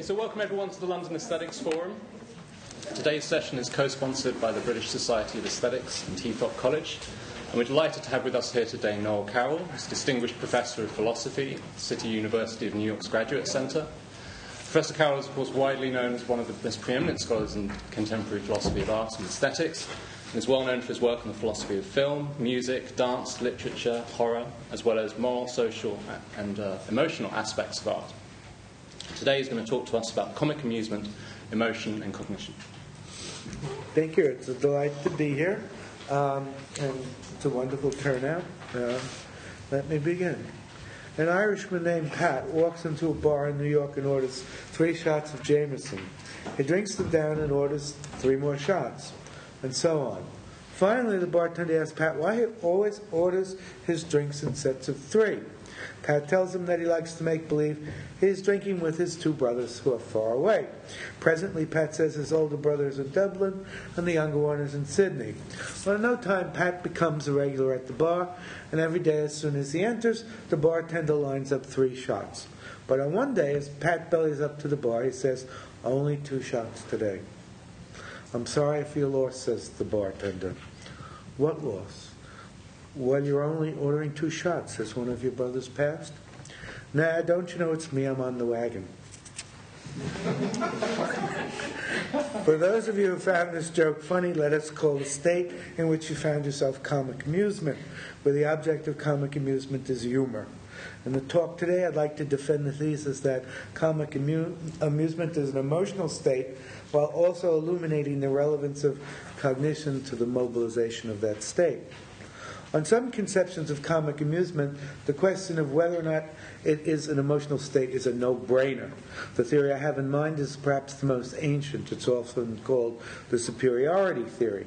So welcome everyone to the London Aesthetics Forum. Today's session is co sponsored by the British Society of Aesthetics and Heythrop College. And we're delighted to have with us here today Noël Carroll, who's Distinguished Professor of Philosophy at City University of New York's Graduate Center. Professor Carroll is, of course, widely known as one of the most preeminent scholars in contemporary philosophy of art and aesthetics, and is well known for his work on the philosophy of film, music, dance, literature, horror, as well as moral, social, and uh, emotional aspects of art. Today is going to talk to us about comic amusement, emotion, and cognition. Thank you. It's a delight to be here, um, and it's a wonderful turnout. Uh, let me begin. An Irishman named Pat walks into a bar in New York and orders three shots of Jameson. He drinks them down and orders three more shots, and so on. Finally, the bartender asks Pat why he always orders his drinks in sets of three. Pat tells him that he likes to make believe he is drinking with his two brothers who are far away. Presently, Pat says his older brother is in Dublin and the younger one is in Sydney. Well, in no time, Pat becomes a regular at the bar, and every day, as soon as he enters, the bartender lines up three shots. But on one day, as Pat bellies up to the bar, he says, Only two shots today. I'm sorry if you lost, says the bartender. What loss? Well, you're only ordering two shots. Has one of your brothers passed? Nah, don't you know it's me? I'm on the wagon. For those of you who found this joke funny, let us call the state in which you found yourself comic amusement, where the object of comic amusement is humor. In the talk today, I'd like to defend the thesis that comic amu- amusement is an emotional state while also illuminating the relevance of cognition to the mobilization of that state. On some conceptions of comic amusement, the question of whether or not it is an emotional state is a no brainer. The theory I have in mind is perhaps the most ancient. It's often called the superiority theory.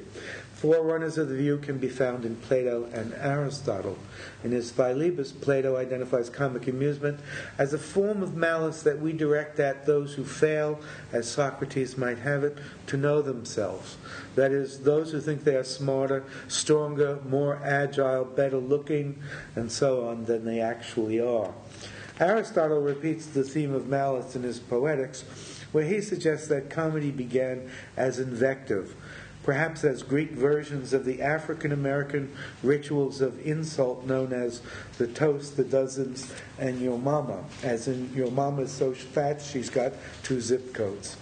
Forerunners of the view can be found in Plato and Aristotle. In his Philebus, Plato identifies comic amusement as a form of malice that we direct at those who fail, as Socrates might have it, to know themselves. That is, those who think they are smarter, stronger, more agile, better looking, and so on than they actually are. Aristotle repeats the theme of malice in his Poetics, where he suggests that comedy began as invective perhaps as Greek versions of the African American rituals of insult known as the toast, the dozens, and your mama, as in your mama's so fat she's got two zip codes.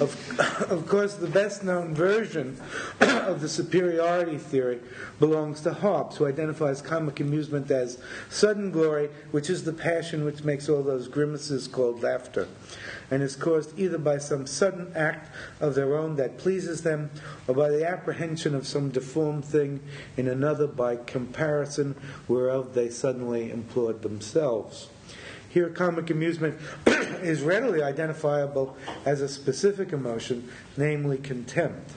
Of, of course, the best known version of the superiority theory belongs to Hobbes, who identifies comic amusement as sudden glory, which is the passion which makes all those grimaces called laughter, and is caused either by some sudden act of their own that pleases them, or by the apprehension of some deformed thing in another by comparison whereof they suddenly applaud themselves. Here, comic amusement is readily identifiable as a specific emotion, namely contempt.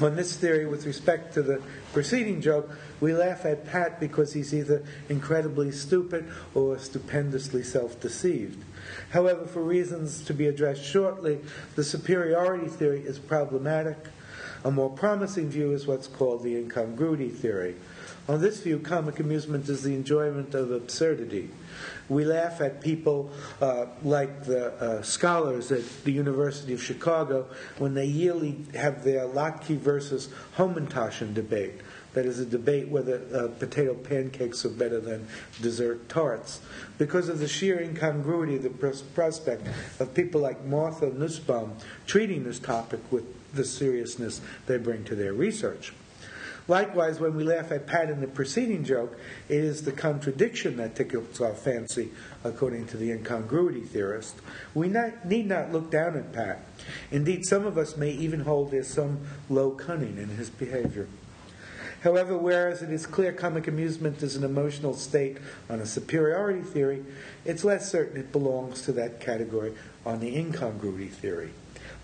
On this theory, with respect to the preceding joke, we laugh at Pat because he's either incredibly stupid or stupendously self deceived. However, for reasons to be addressed shortly, the superiority theory is problematic. A more promising view is what's called the incongruity theory. On this view, comic amusement is the enjoyment of absurdity. We laugh at people uh, like the uh, scholars at the University of Chicago when they yearly have their Latkes versus Hamantashen debate. That is a debate whether uh, potato pancakes are better than dessert tarts. Because of the sheer incongruity of the prospect of people like Martha Nussbaum treating this topic with the seriousness they bring to their research. Likewise, when we laugh at Pat in the preceding joke, it is the contradiction that tickles our fancy, according to the incongruity theorist. We not, need not look down at Pat. Indeed, some of us may even hold there's some low cunning in his behavior. However, whereas it is clear comic amusement is an emotional state on a superiority theory, it's less certain it belongs to that category on the incongruity theory.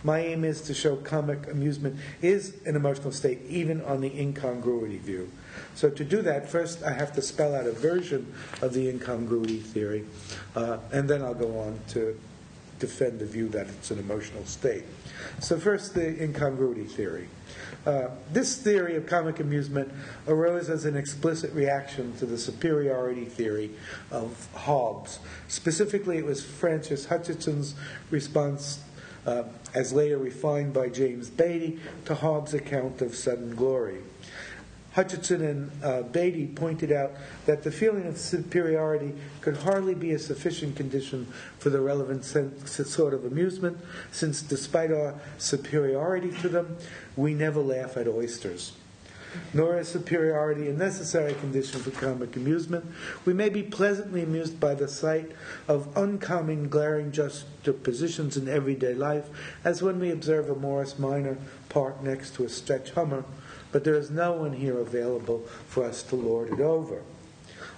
My aim is to show comic amusement is an emotional state, even on the incongruity view. So, to do that, first I have to spell out a version of the incongruity theory, uh, and then I'll go on to defend the view that it's an emotional state. So, first, the incongruity theory. Uh, this theory of comic amusement arose as an explicit reaction to the superiority theory of Hobbes. Specifically, it was Francis Hutcheson's response, uh, as later refined by James Beattie, to Hobbes' account of sudden glory. Hutcheson and uh, Beattie pointed out that the feeling of superiority could hardly be a sufficient condition for the relevant sort of amusement, since despite our superiority to them, we never laugh at oysters. Nor is superiority a necessary condition for comic amusement. We may be pleasantly amused by the sight of uncommon, glaring juxtapositions in everyday life, as when we observe a Morris Minor parked next to a stretch Hummer but there is no one here available for us to lord it over.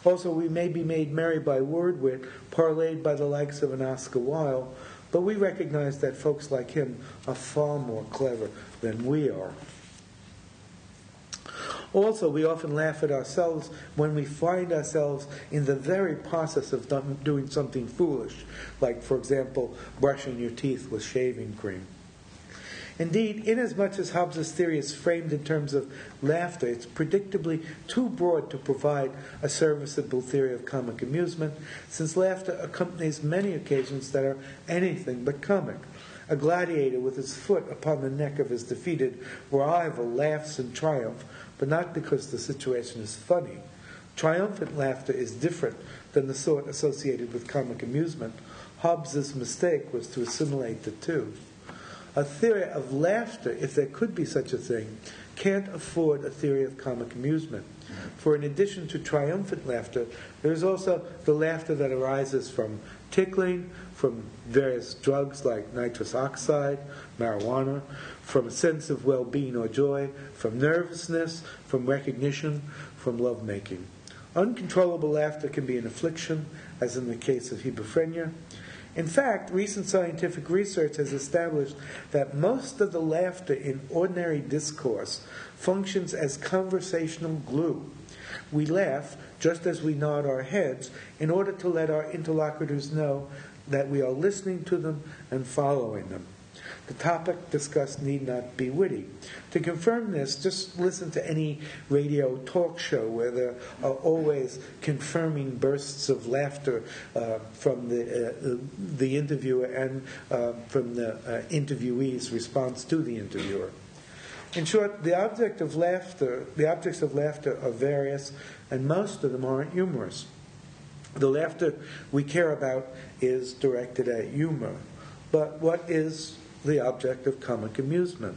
Also, we may be made merry by word wit, parlayed by the likes of an Oscar Wilde, but we recognize that folks like him are far more clever than we are. Also, we often laugh at ourselves when we find ourselves in the very process of doing something foolish, like, for example, brushing your teeth with shaving cream. Indeed, inasmuch as Hobbes' theory is framed in terms of laughter, it's predictably too broad to provide a serviceable theory of comic amusement, since laughter accompanies many occasions that are anything but comic. A gladiator with his foot upon the neck of his defeated rival laughs in triumph, but not because the situation is funny. Triumphant laughter is different than the sort associated with comic amusement. Hobbes's mistake was to assimilate the two a theory of laughter, if there could be such a thing, can't afford a theory of comic amusement. For in addition to triumphant laughter, there is also the laughter that arises from tickling, from various drugs like nitrous oxide, marijuana, from a sense of well being or joy, from nervousness, from recognition, from lovemaking. Uncontrollable laughter can be an affliction, as in the case of hebephrenia, in fact, recent scientific research has established that most of the laughter in ordinary discourse functions as conversational glue. We laugh just as we nod our heads in order to let our interlocutors know that we are listening to them and following them. The topic discussed need not be witty. To confirm this, just listen to any radio talk show where there are always confirming bursts of laughter uh, from the, uh, the interviewer and uh, from the uh, interviewee's response to the interviewer. In short, the object of laughter, the objects of laughter are various, and most of them aren't humorous. The laughter we care about is directed at humor. But what is the object of comic amusement.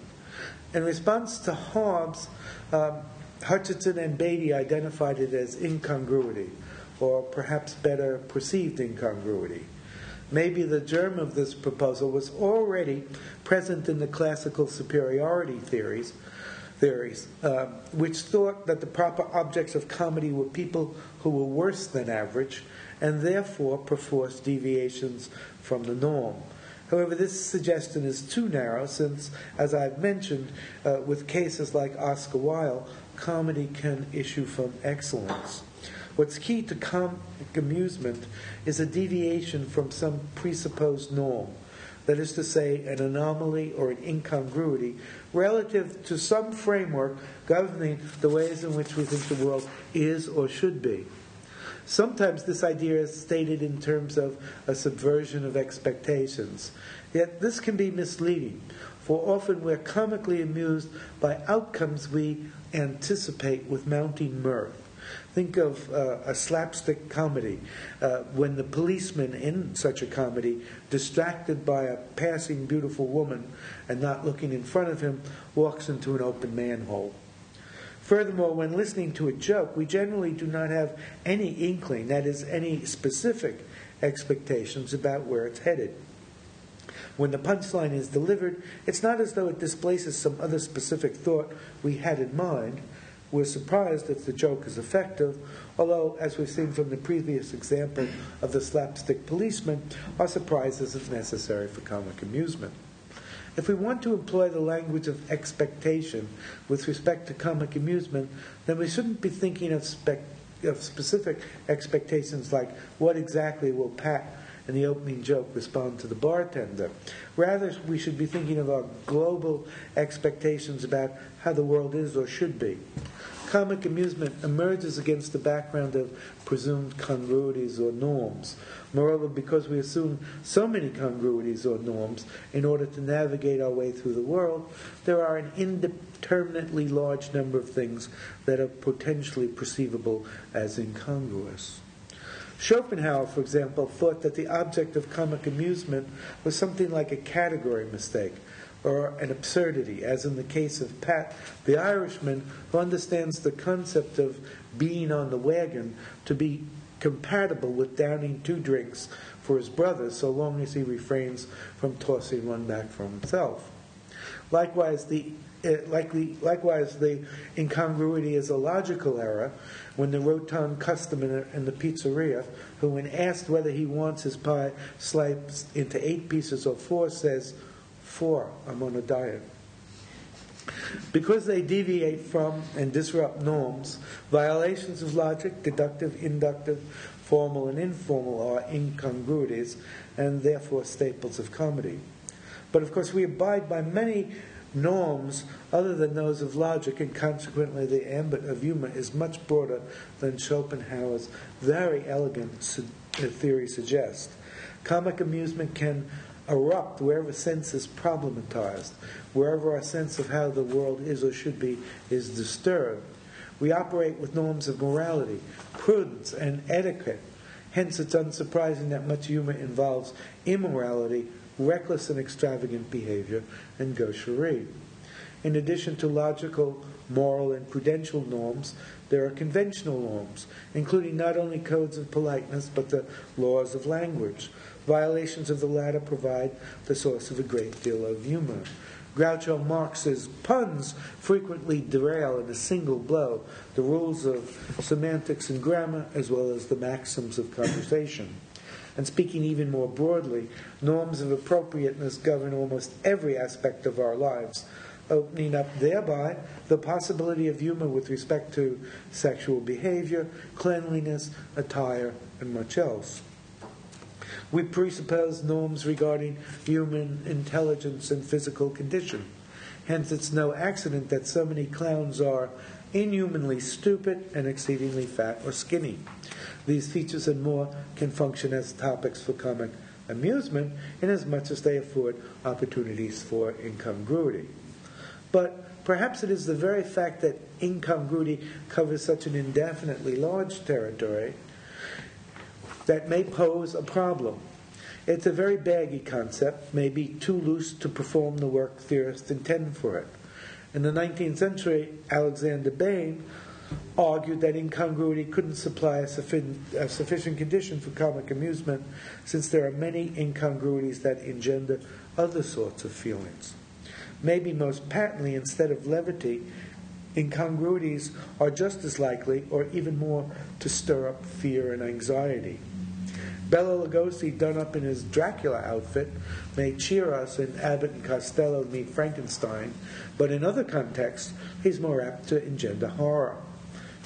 In response to Hobbes, um, Hutcheson and Beattie identified it as incongruity, or perhaps better, perceived incongruity. Maybe the germ of this proposal was already present in the classical superiority theories, theories, uh, which thought that the proper objects of comedy were people who were worse than average, and therefore perforce deviations from the norm. However, this suggestion is too narrow since, as I've mentioned, uh, with cases like Oscar Wilde, comedy can issue from excellence. What's key to comic amusement is a deviation from some presupposed norm, that is to say, an anomaly or an incongruity relative to some framework governing the ways in which we think the world is or should be. Sometimes this idea is stated in terms of a subversion of expectations. Yet this can be misleading, for often we're comically amused by outcomes we anticipate with mounting mirth. Think of uh, a slapstick comedy uh, when the policeman in such a comedy, distracted by a passing beautiful woman and not looking in front of him, walks into an open manhole. Furthermore, when listening to a joke, we generally do not have any inkling, that is, any specific expectations about where it's headed. When the punchline is delivered, it's not as though it displaces some other specific thought we had in mind. We're surprised if the joke is effective, although, as we've seen from the previous example of the slapstick policeman, our surprise isn't necessary for comic amusement. If we want to employ the language of expectation with respect to comic amusement, then we shouldn't be thinking of, of specific expectations like what exactly will Pat in the opening joke respond to the bartender. Rather, we should be thinking of our global expectations about how the world is or should be. Comic amusement emerges against the background of presumed congruities or norms. Moreover, because we assume so many congruities or norms in order to navigate our way through the world, there are an indeterminately large number of things that are potentially perceivable as incongruous. Schopenhauer, for example, thought that the object of comic amusement was something like a category mistake or an absurdity, as in the case of Pat, the Irishman, who understands the concept of being on the wagon to be compatible with downing two drinks for his brother so long as he refrains from tossing one back for himself. Likewise, the uh, likely, likewise, the incongruity is a logical error when the rotund customer in the pizzeria, who, when asked whether he wants his pie sliced into eight pieces or four, says, I'm on a diet. Because they deviate from and disrupt norms, violations of logic, deductive, inductive, formal, and informal are incongruities and therefore staples of comedy. But of course, we abide by many norms other than those of logic, and consequently, the ambit of humor is much broader than Schopenhauer's very elegant su- uh, theory suggests. Comic amusement can erupt wherever sense is problematized, wherever our sense of how the world is or should be is disturbed. We operate with norms of morality, prudence, and etiquette. Hence, it's unsurprising that much humor involves immorality, reckless and extravagant behavior, and gaucherie. In addition to logical, moral, and prudential norms, there are conventional norms, including not only codes of politeness, but the laws of language. Violations of the latter provide the source of a great deal of humor. Groucho Marx's puns frequently derail in a single blow the rules of semantics and grammar as well as the maxims of conversation. And speaking even more broadly, norms of appropriateness govern almost every aspect of our lives, opening up thereby the possibility of humor with respect to sexual behavior, cleanliness, attire, and much else. We presuppose norms regarding human intelligence and physical condition. Hence, it's no accident that so many clowns are inhumanly stupid and exceedingly fat or skinny. These features and more can function as topics for comic amusement inasmuch as they afford opportunities for incongruity. But perhaps it is the very fact that incongruity covers such an indefinitely large territory that may pose a problem. It's a very baggy concept, maybe too loose to perform the work theorists intend for it. In the 19th century, Alexander Bain argued that incongruity couldn't supply a, a, sufficient condition for comic amusement since there are many incongruities that engender other sorts of feelings. Maybe most patently, instead of levity, incongruities are just as likely, or even more, to stir up fear and anxiety. Bela Lugosi, done up in his Dracula outfit, may cheer us in Abbott and Costello meet Frankenstein, but in other contexts, he's more apt to engender horror.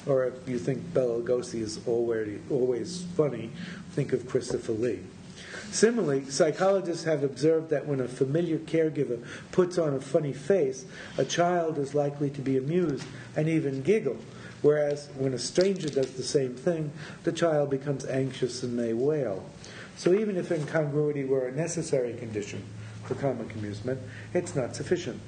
Or if you think Bela Lugosi is always, always funny, think of Christopher Lee. Similarly, psychologists have observed that when a familiar caregiver puts on a funny face, a child is likely to be amused and even giggle Whereas when a stranger does the same thing, the child becomes anxious and may wail. So even if incongruity were a necessary condition for comic amusement, it's not sufficient.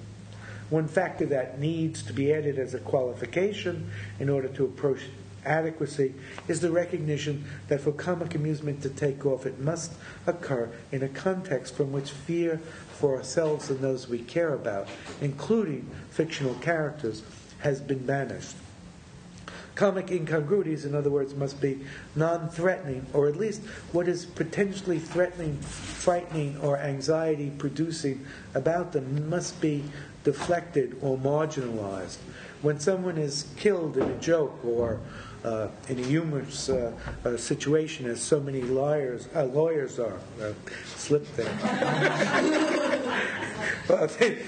One factor that needs to be added as a qualification in order to approach adequacy is the recognition that for comic amusement to take off, it must occur in a context from which fear for ourselves and those we care about, including fictional characters, has been banished. Comic incongruities, in other words, must be non threatening, or at least what is potentially threatening, frightening, or anxiety producing about them must be deflected or marginalized. When someone is killed in a joke or uh, in a humorous uh, uh, situation, as so many lawyers uh, lawyers are, uh, slip there. well, they,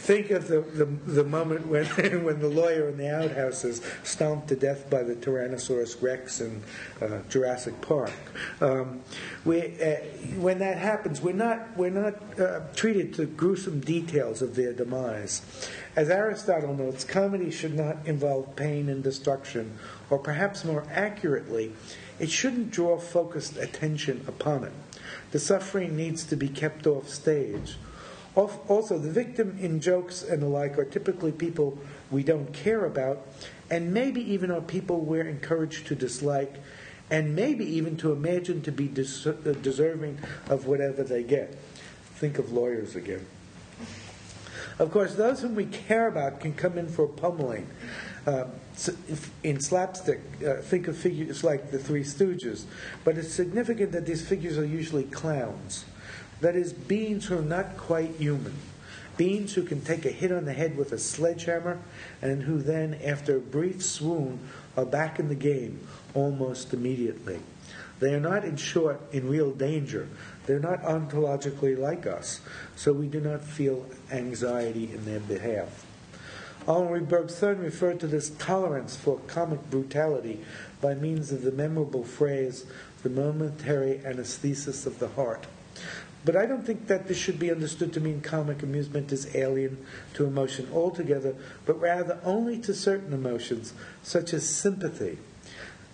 think of the, the, the moment when, when the lawyer in the outhouse is stomped to death by the Tyrannosaurus Rex in uh, Jurassic Park. Um, we, uh, when that happens, we're not, we're not uh, treated to gruesome details of their demise. As Aristotle notes, comedy should not involve pain and destruction, or perhaps more accurately, it shouldn't draw focused attention upon it. The suffering needs to be kept off stage. Also, the victim in jokes and the like are typically people we don't care about, and maybe even are people we're encouraged to dislike, and maybe even to imagine to be des- uh, deserving of whatever they get. Think of lawyers again. Of course, those whom we care about can come in for pummeling. Uh, in slapstick, uh, think of figures like the Three Stooges, but it's significant that these figures are usually clowns. That is, beings who are not quite human. Beings who can take a hit on the head with a sledgehammer and who then, after a brief swoon, are back in the game almost immediately. They are not, in short, in real danger. They're not ontologically like us, so we do not feel anxiety in their behalf. Henri Bergson referred to this tolerance for comic brutality by means of the memorable phrase, the momentary anesthesis of the heart. But I don't think that this should be understood to mean comic amusement is alien to emotion altogether, but rather only to certain emotions, such as sympathy.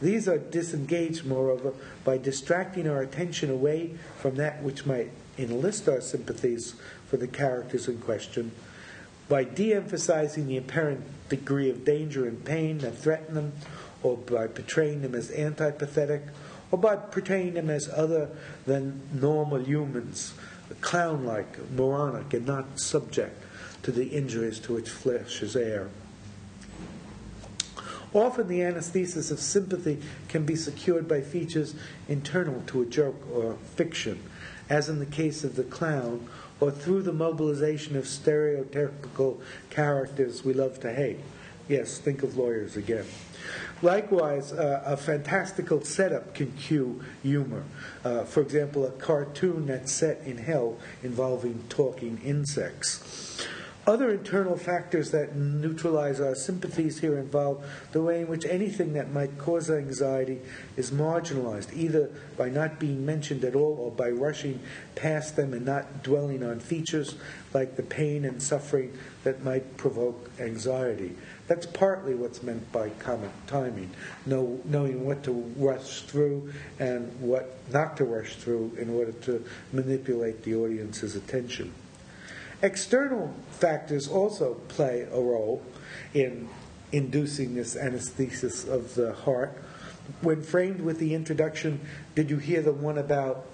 These are disengaged, moreover, by distracting our attention away from that which might enlist our sympathies for the characters in question, by de emphasizing the apparent degree of danger and pain that threaten them, or by portraying them as antipathetic or by portraying them as other than normal humans, clown like, moronic, and not subject to the injuries to which flesh is heir. Often the anesthesis of sympathy can be secured by features internal to a joke or fiction, as in the case of the clown, or through the mobilization of stereotypical characters we love to hate. Yes, think of lawyers again. Likewise, uh, a fantastical setup can cue humor. Uh, for example, a cartoon that's set in hell involving talking insects. Other internal factors that neutralize our sympathies here involve the way in which anything that might cause anxiety is marginalized, either by not being mentioned at all or by rushing past them and not dwelling on features like the pain and suffering that might provoke anxiety. That's partly what's meant by comic timing, know, knowing what to rush through and what not to rush through in order to manipulate the audience's attention. External factors also play a role in inducing this anesthesis of the heart. When framed with the introduction, did you hear the one about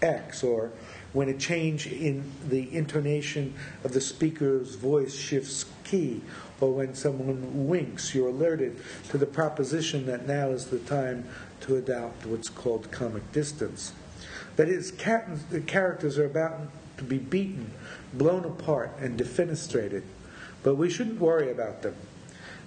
X? Or when a change in the intonation of the speaker's voice shifts key, or when someone winks, you're alerted to the proposition that now is the time to adopt what's called comic distance. That is, the characters are about to be beaten, blown apart, and defenestrated, but we shouldn't worry about them.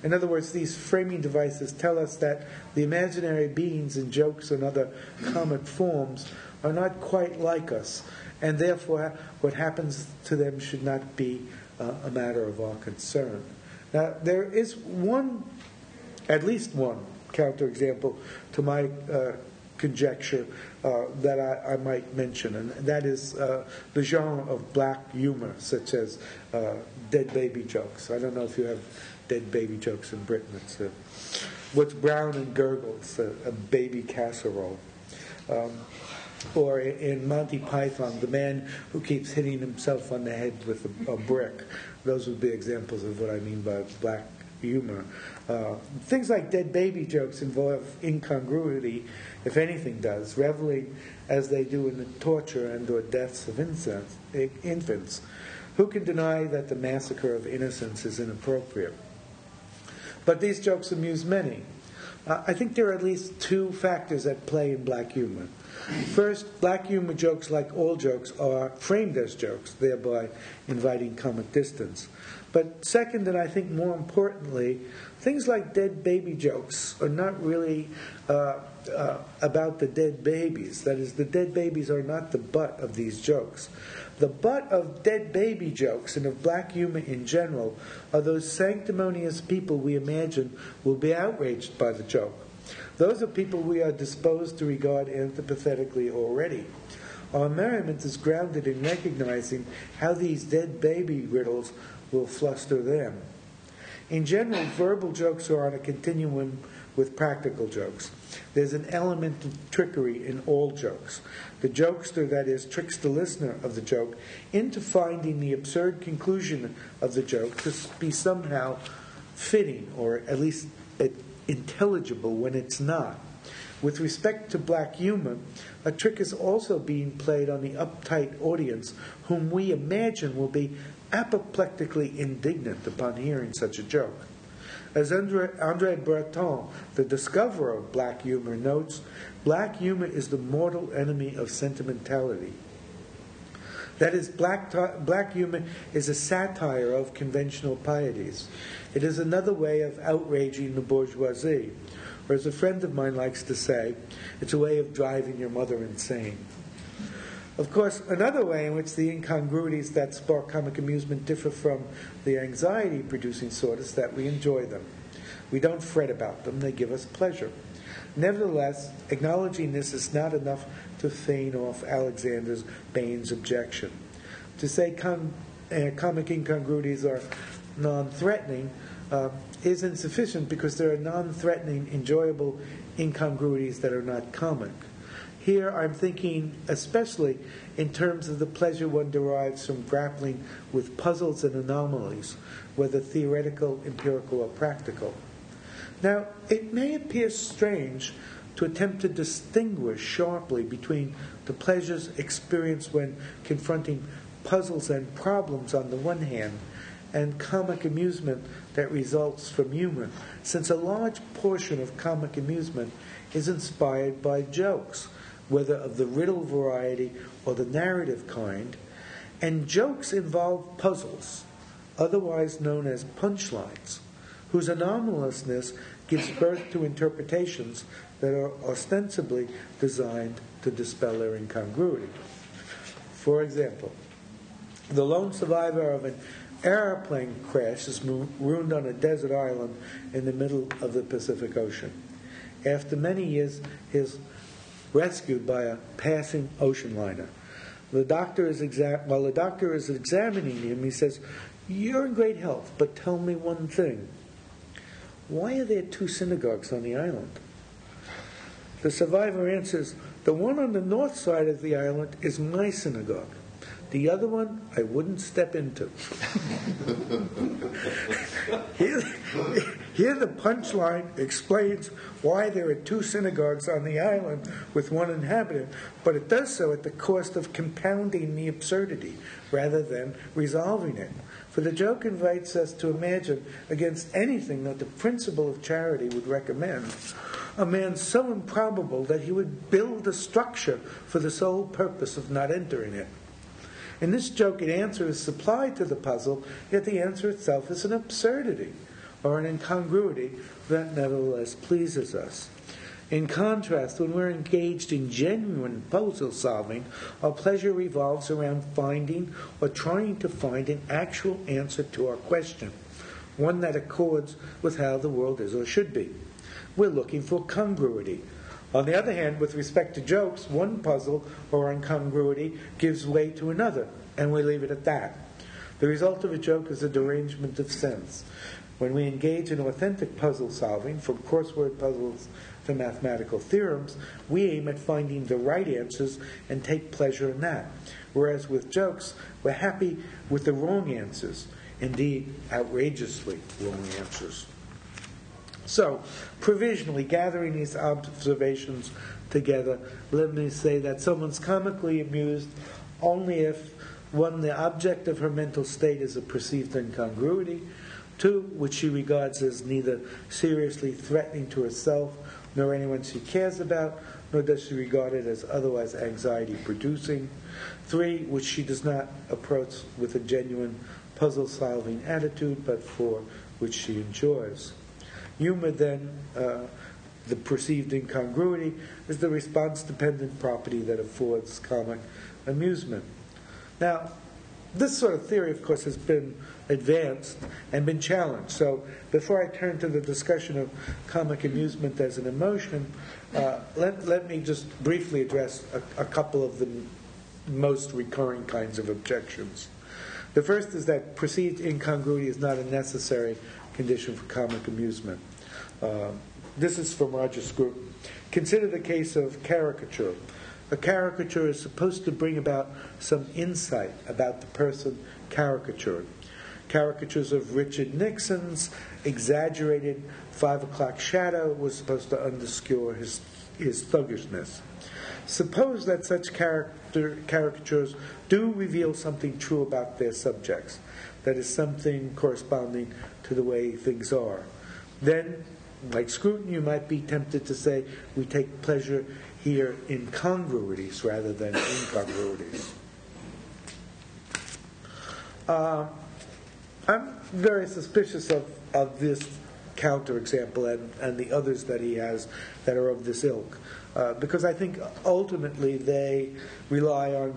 In other words, these framing devices tell us that the imaginary beings in jokes and other comic forms are not quite like us, and therefore what happens to them should not be uh, a matter of our concern. Now, there is one, at least one, counterexample to my uh, conjecture uh, that I, I, might mention, and that is uh, the genre of black humor, such as uh, dead baby jokes. I don't know if you have dead baby jokes in Britain. It's what's brown and gurgles, a, a baby casserole. Um, or in Monty Python, the man who keeps hitting himself on the head with a, a brick. Those would be examples of what I mean by black humor. Uh, things like dead baby jokes involve incongruity, if anything does, reveling as they do in the torture and or deaths of infants. Who can deny that the massacre of innocents is inappropriate? But these jokes amuse many. Uh, I think there are at least two factors at play in black humor. First, black humor jokes, like all jokes, are framed as jokes, thereby inviting comic distance. But second, and I think more importantly, things like dead baby jokes are not really uh, uh, about the dead babies. That is, the dead babies are not the butt of these jokes. The butt of dead baby jokes and of black humor in general are those sanctimonious people we imagine will be outraged by the joke. Those are people we are disposed to regard antipathetically already. Our merriment is grounded in recognizing how these dead baby riddles will fluster them. In general, verbal jokes are on a continuum with practical jokes. There's an element of trickery in all jokes. The jokester, that is, tricks the listener of the joke into finding the absurd conclusion of the joke to be somehow fitting or at least intelligible when it's not. With respect to black humor, a trick is also being played on the uptight audience, whom we imagine will be apoplectically indignant upon hearing such a joke. As Andre, Andre Breton, the discoverer of black humor, notes, black humor is the mortal enemy of sentimentality. That is, black, black humor is a satire of conventional pieties. It is another way of outraging the bourgeoisie. Or, as a friend of mine likes to say, it's a way of driving your mother insane. Of course, another way in which the incongruities that spark comic amusement differ from the anxiety producing sort is that we enjoy them. We don't fret about them, they give us pleasure. Nevertheless, acknowledging this is not enough to feign off Alexander Bain's objection. To say com- uh, comic incongruities are non threatening uh, is insufficient because there are non threatening, enjoyable incongruities that are not comic. Here I'm thinking especially in terms of the pleasure one derives from grappling with puzzles and anomalies, whether theoretical, empirical, or practical. Now, it may appear strange to attempt to distinguish sharply between the pleasures experienced when confronting puzzles and problems on the one hand and comic amusement that results from humor, since a large portion of comic amusement is inspired by jokes whether of the riddle variety or the narrative kind, and jokes involve puzzles, otherwise known as punchlines, whose anomalousness gives birth to interpretations that are ostensibly designed to dispel their incongruity. For example, the lone survivor of an airplane crash is marooned on a desert island in the middle of the Pacific Ocean. After many years, his rescued by a passing ocean liner. The doctor is exa- while the doctor is examining him, he says, You're in great health, but tell me one thing. Why are there two synagogues on the island? The survivor answers, The one on the north side of the island is my synagogue. The other one, I wouldn't step into. here, here, the punchline explains why there are two synagogues on the island with one inhabitant, but it does so at the cost of compounding the absurdity rather than resolving it. For the joke invites us to imagine, against anything that the principle of charity would recommend, a man so improbable that he would build a structure for the sole purpose of not entering it. In this joke, an answer is supplied to the puzzle, yet the answer itself is an absurdity or an incongruity that nevertheless pleases us. In contrast, when we're engaged in genuine puzzle solving, our pleasure revolves around finding or trying to find an actual answer to our question, one that accords with how the world is or should be. We're looking for congruity, on the other hand, with respect to jokes, one puzzle or incongruity gives way to another, and we leave it at that. The result of a joke is a derangement of sense. When we engage in authentic puzzle solving, from crossword puzzles to mathematical theorems, we aim at finding the right answers and take pleasure in that. Whereas with jokes, we're happy with the wrong answers, indeed, outrageously wrong answers. So, provisionally gathering these observations together, let me say that someone's comically amused only if, one, the object of her mental state is a perceived incongruity, two, which she regards as neither seriously threatening to herself nor anyone she cares about, nor does she regard it as otherwise anxiety producing, three, which she does not approach with a genuine puzzle solving attitude, but for which she enjoys. Humor then uh, the perceived incongruity is the response dependent property that affords comic amusement. Now, this sort of theory, of course, has been advanced and been challenged. So, before I turn to the discussion of comic amusement as an emotion, uh, let, let me just briefly address a, a couple of the most recurring kinds of objections. The first is that perceived incongruity is not a necessary condition for comic amusement. Uh, this is from Roger Scruton. Consider the case of caricature. A caricature is supposed to bring about some insight about the person caricatured. Caricatures of Richard Nixon's exaggerated five o'clock shadow was supposed to underscore his, his thuggishness. Suppose that such character, caricatures do reveal something true about their subjects, that is, something corresponding to the way things are. Then, like Scruton, you might be tempted to say we take pleasure here in congruities rather than incongruities. Uh, I'm very suspicious of, of this counterexample and, and the others that he has that are of this ilk. Uh, because I think ultimately they rely on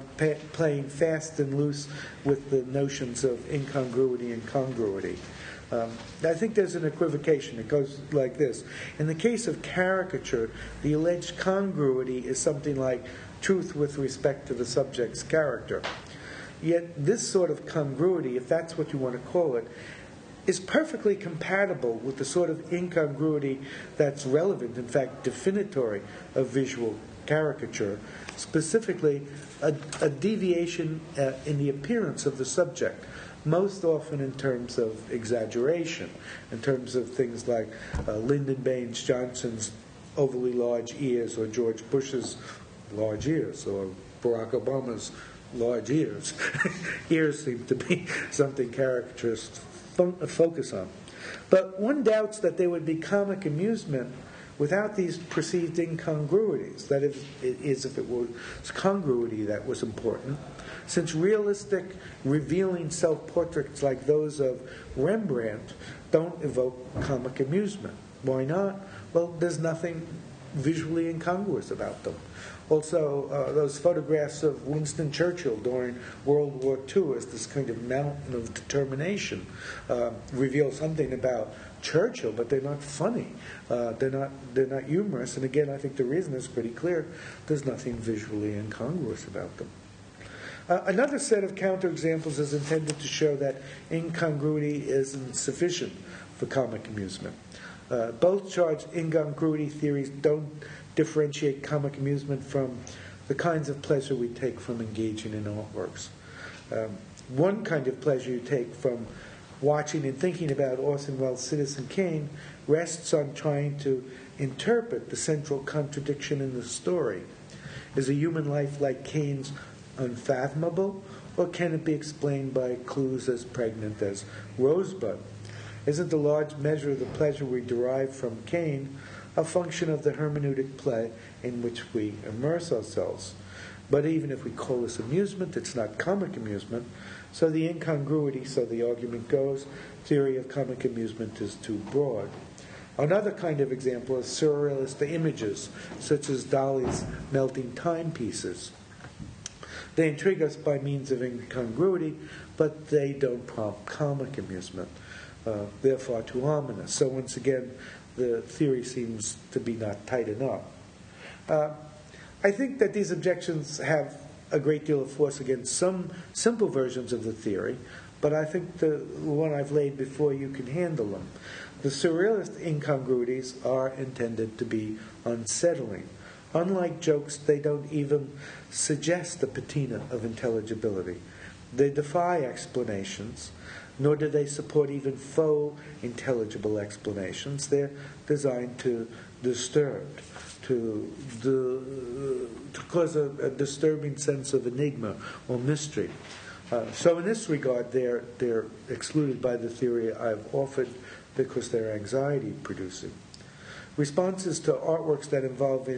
playing fast and loose with the notions of incongruity and congruity. Um, I think there's an equivocation. It goes like this. In the case of caricature, the alleged congruity is something like truth with respect to the subject's character. Yet, this sort of congruity, if that's what you want to call it, is perfectly compatible with the sort of incongruity that's relevant, in fact, definitory of visual caricature, specifically a, a deviation uh, in the appearance of the subject, most often in terms of exaggeration, in terms of things like uh, Lyndon Baines Johnson's overly large ears or George Bush's large ears or Barack Obama's large ears. ears seem to be something caricaturists focus on. But one doubts that there would be comic amusement without these perceived incongruities. That is, if it was congruity that was important. Since realistic, revealing self portraits like those of Rembrandt don't evoke comic amusement. Why not? Well, there's nothing visually incongruous about them. Also, uh, those photographs of Winston Churchill during World War II as this kind of mountain of determination uh, reveal something about Churchill, but they're not funny. Uh, they're not. They're not humorous. And again, I think the reason is pretty clear. There's nothing visually incongruous about them. Uh, another set of counterexamples is intended to show that incongruity isn't sufficient for comic amusement. Uh, both charge incongruity theories don't differentiate comic amusement from the kinds of pleasure we take from engaging in artworks. Um, one kind of pleasure you take from watching and thinking about Orson Welles' Citizen Kane rests on trying to interpret the central contradiction in the story. Is a human life like Kane's unfathomable, or can it be explained by clues as pregnant as Rosebud? Isn't the large measure of the pleasure we derive from Kane a function of the hermeneutic play in which we immerse ourselves. But even if we call this amusement, it's not comic amusement. So the incongruity, so the argument goes, theory of comic amusement is too broad. Another kind of example is surrealist images, such as Dali's melting timepieces. They intrigue us by means of incongruity, but they don't prompt comic amusement. Uh, they're far too ominous. So, once again, the theory seems to be not tight enough. Uh, I think that these objections have a great deal of force against some simple versions of the theory, but I think the one I've laid before you can handle them. The surrealist incongruities are intended to be unsettling. Unlike jokes, they don't even suggest the patina of intelligibility. They defy explanations, nor do they support even faux intelligible explanations. They're designed to disturb, to, to cause a, a, disturbing sense of enigma or mystery. Uh, so, in this regard, they're, they're excluded by the theory I've offered because they're anxiety producing. Responses to artworks that involve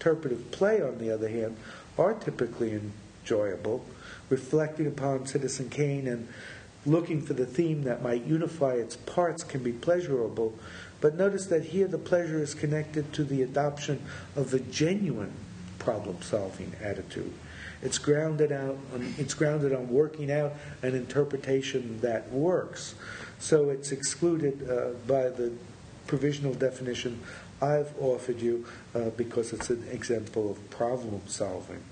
interpretive play, on the other hand, are typically enjoyable, reflecting upon Citizen Kane and looking for the theme that might unify its parts can be pleasurable, but notice that here the pleasure is connected to the adoption of a genuine problem solving attitude. It's grounded out on, it's grounded on working out an interpretation that works. So it's excluded uh, by the provisional definition I've offered you uh, because it's an example of problem solving.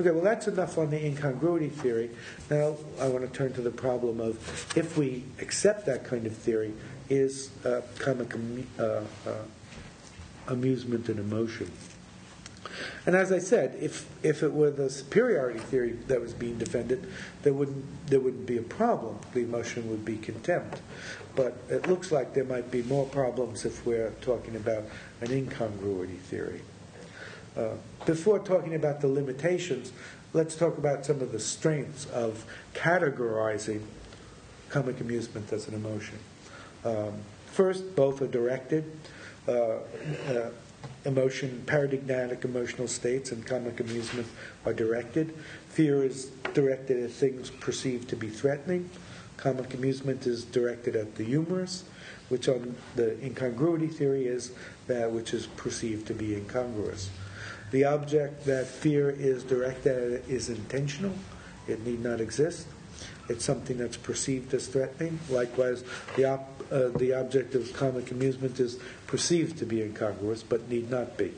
Okay, well, that's enough on the incongruity theory. Now I want to turn to the problem of if we accept that kind of theory, is uh, comic uh, uh, amusement and emotion. And as I said, if, if it were the superiority theory that was being defended, there wouldn't, there wouldn't be a problem. The emotion would be contempt. But it looks like there might be more problems if we're talking about an incongruity theory. Uh, before talking about the limitations, let's talk about some of the strengths of categorizing comic amusement as an emotion. Um, first, both are directed. Uh, uh, emotion, paradigmatic emotional states, and comic amusement are directed. Fear is directed at things perceived to be threatening. Comic amusement is directed at the humorous, which on the incongruity theory is that which is perceived to be incongruous. The object that fear is directed at is intentional, it need not exist. It's something that's perceived as threatening. Likewise, the, op- uh, the object of comic amusement is perceived to be incongruous, but need not be.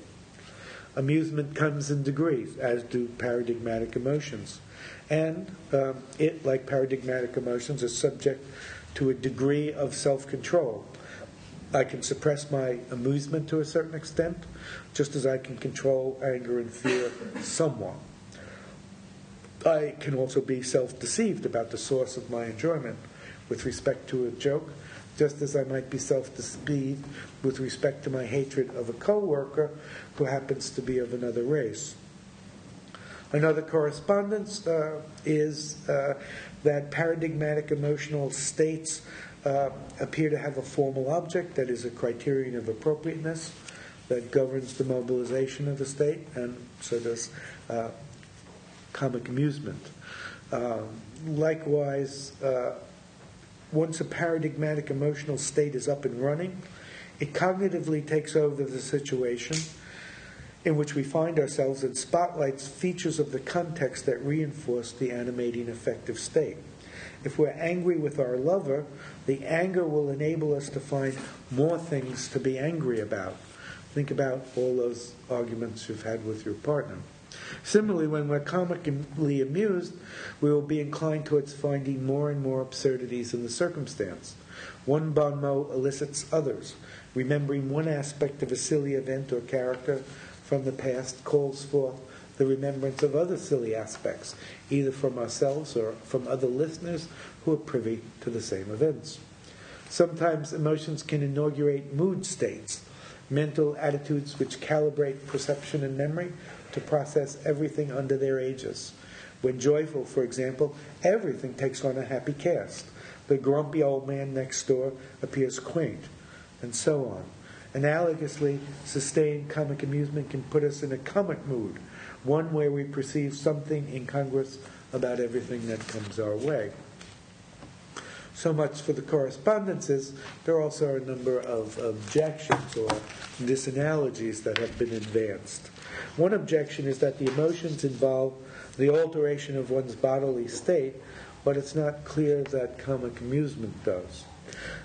Amusement comes in degrees, as do paradigmatic emotions. And um, it, like paradigmatic emotions, is subject to a degree of self control. I can suppress my amusement to a certain extent, just as I can control anger and fear somewhat. I can also be self deceived about the source of my enjoyment with respect to a joke, just as I might be self deceived with respect to my hatred of a coworker who happens to be of another race. Another correspondence uh, is uh, that paradigmatic emotional states uh, appear to have a formal object that is a criterion of appropriateness that governs the mobilization of the state, and so does uh, comic amusement. Uh, likewise, uh, once a paradigmatic emotional state is up and running, it cognitively takes over the situation in which we find ourselves and spotlights features of the context that reinforce the animating affective state. If we're angry with our lover, the anger will enable us to find more things to be angry about. Think about all those arguments you've had with your partner. Similarly, when we're comically amused, we will be inclined towards finding more and more absurdities in the circumstance. One bon mot elicits others. Remembering one aspect of a silly event or character from the past calls forth the remembrance of other silly aspects, either from ourselves or from other listeners who are privy to the same events. Sometimes emotions can inaugurate mood states, mental attitudes which calibrate perception and memory to process everything under their aegis. When joyful, for example, everything takes on a happy cast. The grumpy old man next door appears quaint, and so on. Analogously, sustained comic amusement can put us in a comic mood, one where we perceive something incongruous about everything that comes our way. So much for the correspondences. There also are also a number of objections or disanalogies that have been advanced. One objection is that the emotions involve the alteration of one's bodily state, but it's not clear that comic amusement does.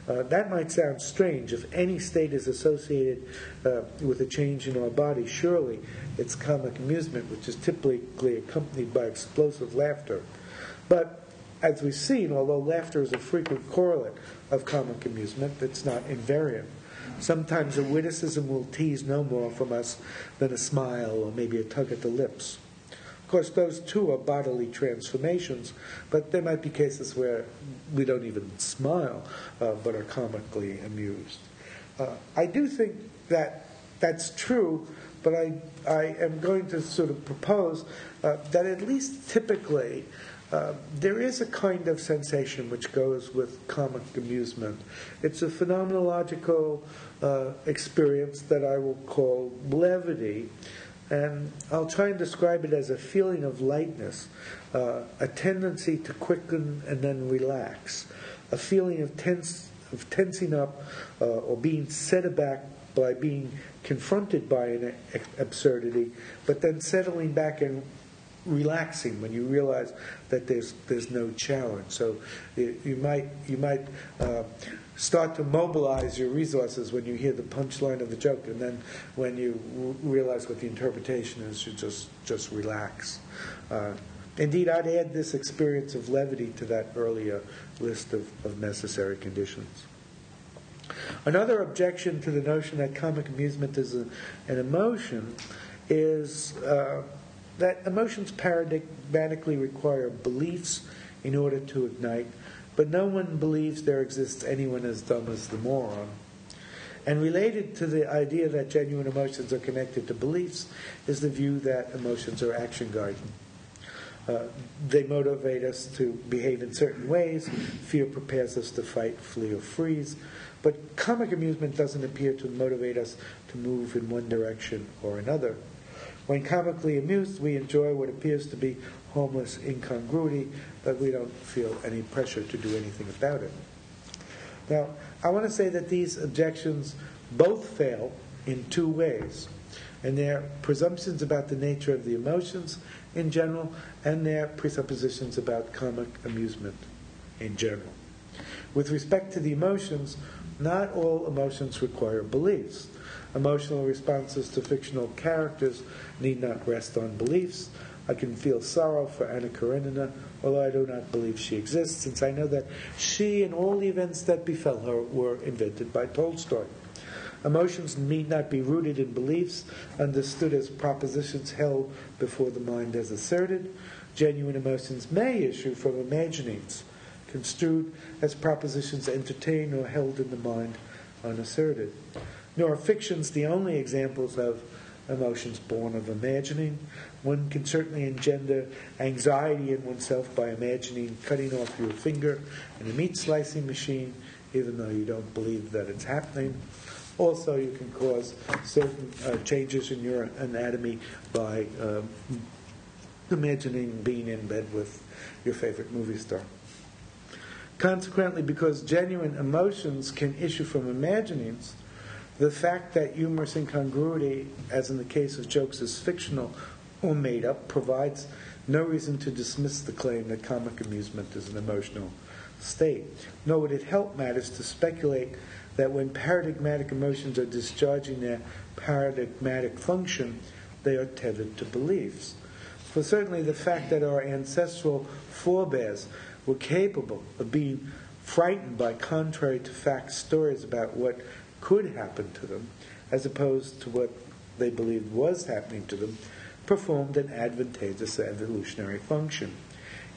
Uh, that might sound strange. If any state is associated uh, with a change in our body, surely it's comic amusement, which is typically accompanied by explosive laughter. But as we've seen, although laughter is a frequent correlate of comic amusement, it's not invariant. Sometimes a witticism will tease no more from us than a smile or maybe a tug at the lips. Of course, those too are bodily transformations, but there might be cases where we don't even smile uh, but are comically amused. Uh, I do think that that's true, but I, I am going to sort of propose uh, that at least typically uh, there is a kind of sensation which goes with comic amusement. It's a phenomenological uh, experience that I will call levity, And I'll try and describe it as a feeling of lightness, uh, a tendency to quicken and then relax, a feeling of tense, of tensing up uh, or being set aback by being confronted by an absurdity, but then settling back and relaxing when you realize that there's there's no challenge. So you, you might you might uh, start to mobilize your resources when you hear the punchline of the joke, and then when you r- realize what the interpretation is, you just just relax. Uh, indeed, I'd add this experience of levity to that earlier list of, of necessary conditions. Another objection to the notion that comic amusement is a, an emotion is uh, that emotions paradigmatically require beliefs in order to ignite, but no one believes there exists anyone as dumb as the moron. And related to the idea that genuine emotions are connected to beliefs is the view that emotions are action guiding. Uh, they motivate us to behave in certain ways. Fear prepares us to fight, flee, or freeze. But comic amusement doesn't appear to motivate us to move in one direction or another. When comically amused, we enjoy what appears to be homeless incongruity, but we don't feel any pressure to do anything about it. Now, I want to say that these objections both fail in two ways, and they're presumptions about the nature of the emotions in general, and their presuppositions about comic amusement in general. With respect to the emotions, not all emotions require beliefs. Emotional responses to fictional characters need not rest on beliefs. I can feel sorrow for Anna Karenina, although I do not believe she exists, since I know that she and all the events that befell her were invented by Tolstoy. Emotions need not be rooted in beliefs, understood as propositions held before the mind as asserted. Genuine emotions may issue from imaginings, construed as propositions entertained or held in the mind unasserted nor are fictions the only examples of emotions born of imagining. One can certainly engender anxiety in oneself by imagining cutting off your finger in a meat slicing machine, even though you don't believe that it's happening. Also, you can cause certain uh, changes in your anatomy by um, imagining being in bed with your favorite movie star. Consequently, because genuine emotions can issue from imaginings, the fact that humorous incongruity, as in the case of jokes, is fictional or made up provides no reason to dismiss the claim that comic amusement is an emotional state. Nor would it help matters to speculate that when paradigmatic emotions are discharging their paradigmatic function, they are tethered to beliefs. For certainly the fact that our ancestral forebears were capable of being frightened by contrary to fact stories about what could happen to them, as opposed to what they believed was happening to them, performed an advantageous evolutionary function.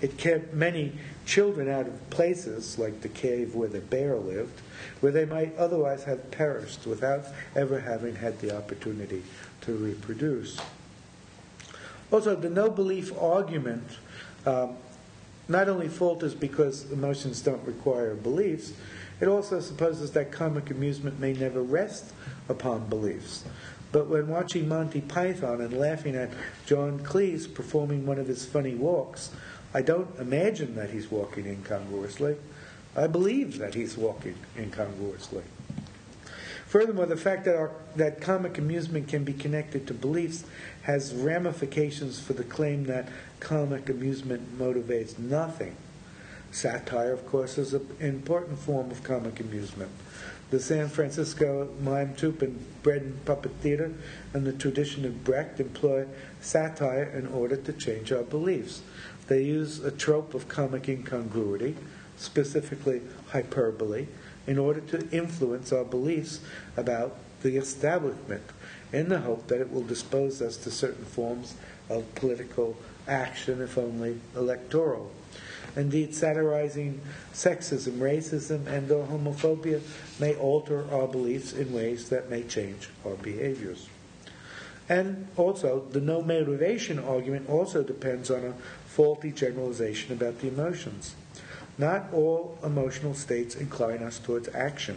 It kept many children out of places like the cave where the bear lived, where they might otherwise have perished without ever having had the opportunity to reproduce. Also, the no belief argument um, not only falters because emotions don't require beliefs, it also supposes that comic amusement may never rest upon beliefs. But when watching Monty Python and laughing at John Cleese performing one of his funny walks, I don't imagine that he's walking incongruously. I believe that he's walking incongruously. Furthermore, the fact that, our, that comic amusement can be connected to beliefs has ramifications for the claim that comic amusement motivates nothing Satire, of course, is an important form of comic amusement. The San Francisco mime troupe and bread and puppet theater and the tradition of Brecht employ satire in order to change our beliefs. They use a trope of comic incongruity, specifically hyperbole, in order to influence our beliefs about the establishment in the hope that it will dispose us to certain forms of political action, if only electoral. Indeed, satirizing sexism, racism, and or homophobia may alter our beliefs in ways that may change our behaviors. And also, the no motivation argument also depends on a faulty generalization about the emotions. Not all emotional states incline us towards action.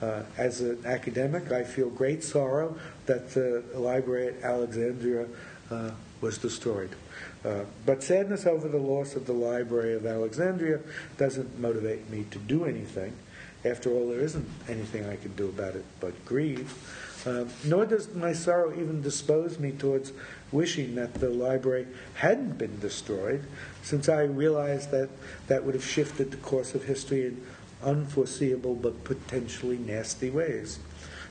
Uh, as an academic, I feel great sorrow that the library at Alexandria uh, was destroyed. Uh, but sadness over the loss of the Library of Alexandria doesn't motivate me to do anything. After all, there isn't anything I can do about it but grieve. Uh, nor does my sorrow even dispose me towards wishing that the library hadn't been destroyed, since I realize that that would have shifted the course of history in unforeseeable but potentially nasty ways.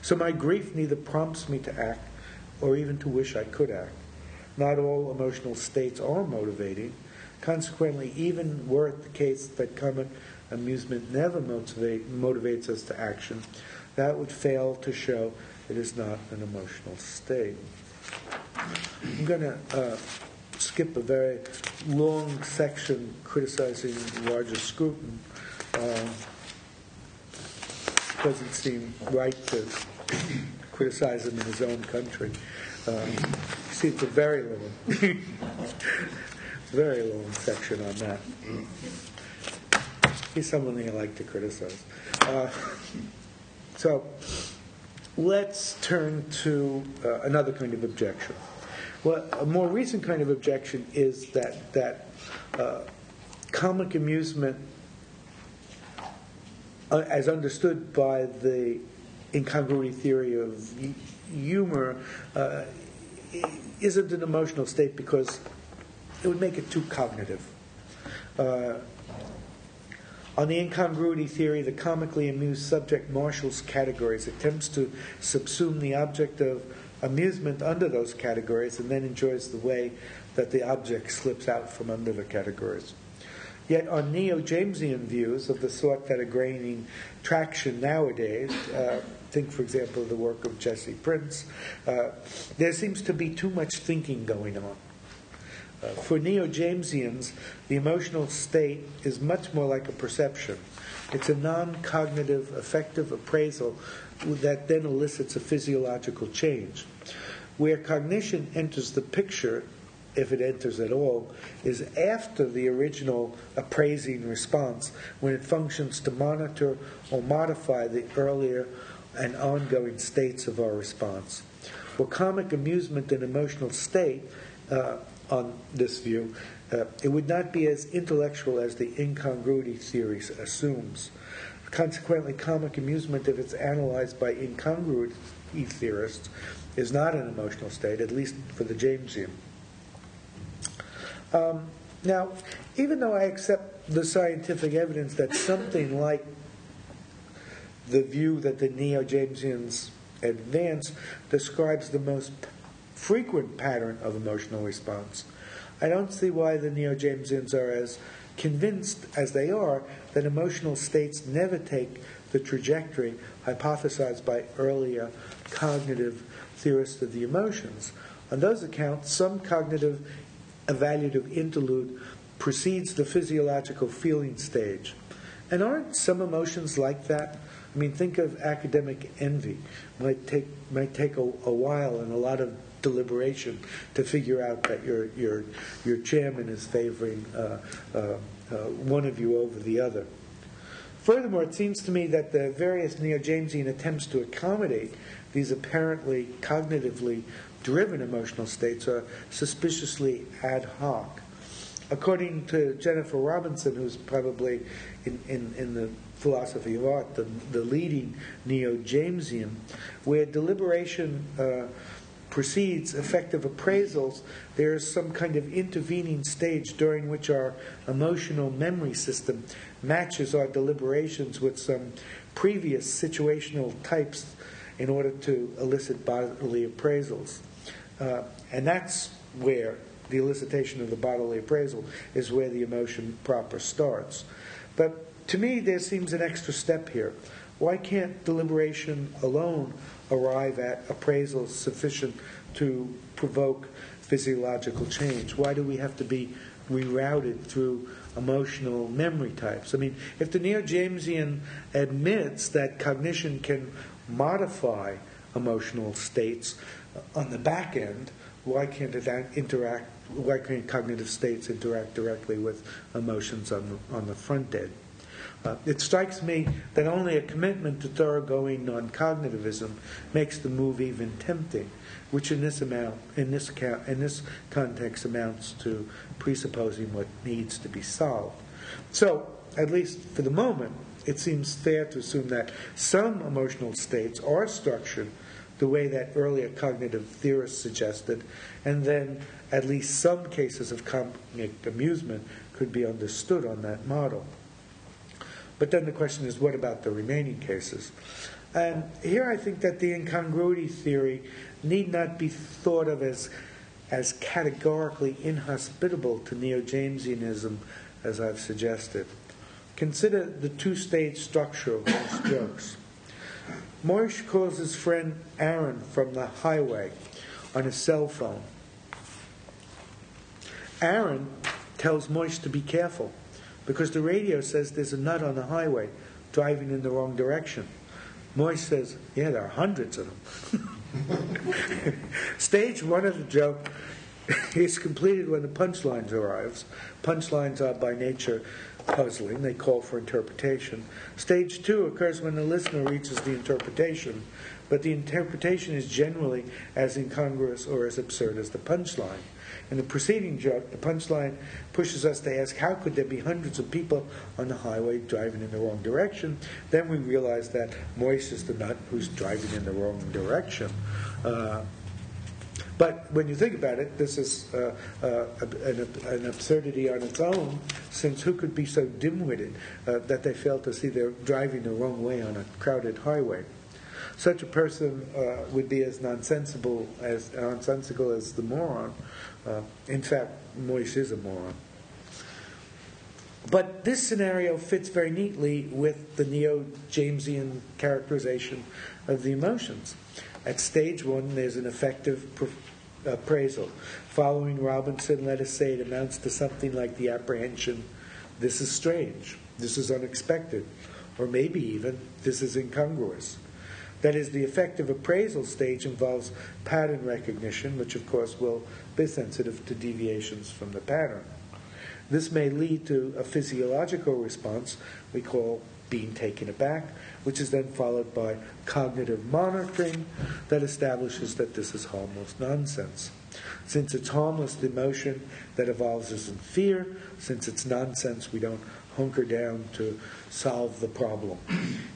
So my grief neither prompts me to act or even to wish I could act. Not all emotional states are motivating. Consequently, even were it the case that comic amusement never motivate, motivates us to action, that would fail to show it is not an emotional state. I'm going to uh, skip a very long section criticizing Roger Scruton. Uh, doesn't seem right to criticize him in his own country. Um, see, it's a very long, very long section on that. He's someone I like to criticize. Uh, so let's turn to uh, another kind of objection. Well, a more recent kind of objection is that that uh, comic amusement, uh, as understood by the incongruity theory of humor, uh, isn't an emotional state because it would make it too cognitive. Uh, on the incongruity theory, the comically amused subject marshals categories, attempts to subsume the object of amusement under those categories, and then enjoys the way that the object slips out from under the categories. Yet, on neo Jamesian views of the sort that are gaining traction nowadays, uh, think, for example, of the work of Jesse Prinz, uh, there seems to be too much thinking going on. Uh, for Neo Jamesians, the emotional state is much more like a perception. It's a non cognitive, affective appraisal that then elicits a physiological change. Where cognition enters the picture, if it enters at all, is after the original appraising response when it functions to monitor or modify the earlier and ongoing states of our response. Well, comic amusement and emotional state, uh, on this view, uh, it would not be as intellectual as the incongruity theory assumes. Consequently, comic amusement, if it's analyzed by incongruity theorists, is not an emotional state, at least for the Jamesian. Um, now, even though I accept the scientific evidence that something like the view that the Neo Jamesians advance describes the most frequent pattern of emotional response. I don't see why the Neo Jamesians are as convinced as they are that emotional states never take the trajectory hypothesized by earlier cognitive theorists of the emotions. On those accounts, some cognitive evaluative interlude precedes the physiological feeling stage. And aren't some emotions like that? I mean, think of academic envy. Might take might take a, a while and a lot of deliberation to figure out that your your your chairman is favoring uh, uh, uh, one of you over the other. Furthermore, it seems to me that the various Neo-Jamesian attempts to accommodate these apparently cognitively driven emotional states are suspiciously ad hoc. According to Jennifer Robinson, who's probably in, in, in the philosophy of art, the, the leading Neo Jamesian, where deliberation uh, precedes affective appraisals, there's some kind of intervening stage during which our emotional memory system matches our deliberations with some previous situational types in order to elicit bodily appraisals. Uh, and that's where the elicitation of the bodily appraisal is where the emotion proper starts. But to me, there seems an extra step here. Why can't deliberation alone arrive at appraisals sufficient to provoke physiological change? Why do we have to be rerouted through emotional memory types? I mean, if the Neo Jamesian admits that cognition can modify emotional states on the back end, why can't it interact? Why can't cognitive states interact directly with emotions on the, on the front end? Uh, it strikes me that only a commitment to thoroughgoing non-cognitivism makes the move even tempting, which in this amount, in this in this context, amounts to presupposing what needs to be solved. So, at least for the moment, it seems fair to assume that some emotional states are structured the way that earlier cognitive theorists suggested, and then at least some cases of comic amusement could be understood on that model. But then the question is, what about the remaining cases? And here I think that the incongruity theory need not be thought of as, as categorically inhospitable to Neo Jamesianism as I've suggested. Consider the two stage structure of those jokes. Moish calls his friend Aaron from the highway on his cell phone. Aaron tells Moish to be careful because the radio says there's a nut on the highway driving in the wrong direction. Moy says, Yeah, there are hundreds of them. Stage one of the joke is completed when the punchlines arrives. Punchlines are by nature puzzling, they call for interpretation. Stage two occurs when the listener reaches the interpretation, but the interpretation is generally as incongruous or as absurd as the punchline. In the preceding joke, the punchline pushes us to ask how could there be hundreds of people on the highway driving in the wrong direction? Then we realize that Moise is the nut who's driving in the wrong direction. Uh, but when you think about it, this is uh, uh, an, an, absurdity on its own, since who could be so dim witted uh, that they fail to see they're driving the wrong way on a crowded highway? Such a person uh, would be as nonsensical as nonsensical as the moron uh, in fact, Moise is a moron. But this scenario fits very neatly with the neo Jamesian characterization of the emotions. At stage one, there's an affective appraisal. Following Robinson, let us say it amounts to something like the apprehension this is strange, this is unexpected, or maybe even this is incongruous. That is, the affective appraisal stage involves pattern recognition, which of course will be sensitive to deviations from the pattern. This may lead to a physiological response we call being taken aback, which is then followed by cognitive monitoring that establishes that this is harmless nonsense. Since it's harmless, the emotion that evolves isn't fear. Since it's nonsense, we don't hunker down to solve the problem.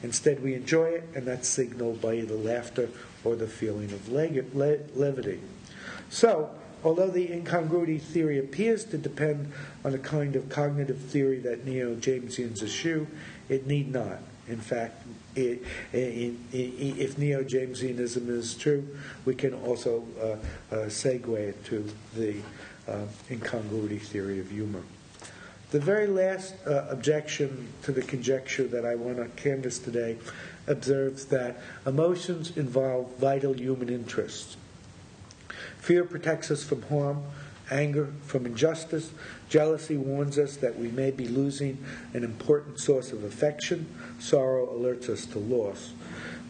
Instead, we enjoy it, and that's signaled by either laughter or the feeling of le- levity. So, although the incongruity theory appears to depend on a kind of cognitive theory that Neo Jamesians eschew, it need not. In fact, it, if Neo Jamesianism is true, we can also uh, uh, segue it to the uh, incongruity theory of humor. The very last uh, objection to the conjecture that I want to canvass today observes that emotions involve vital human interests. Fear protects us from harm, anger from injustice, jealousy warns us that we may be losing an important source of affection, sorrow alerts us to loss.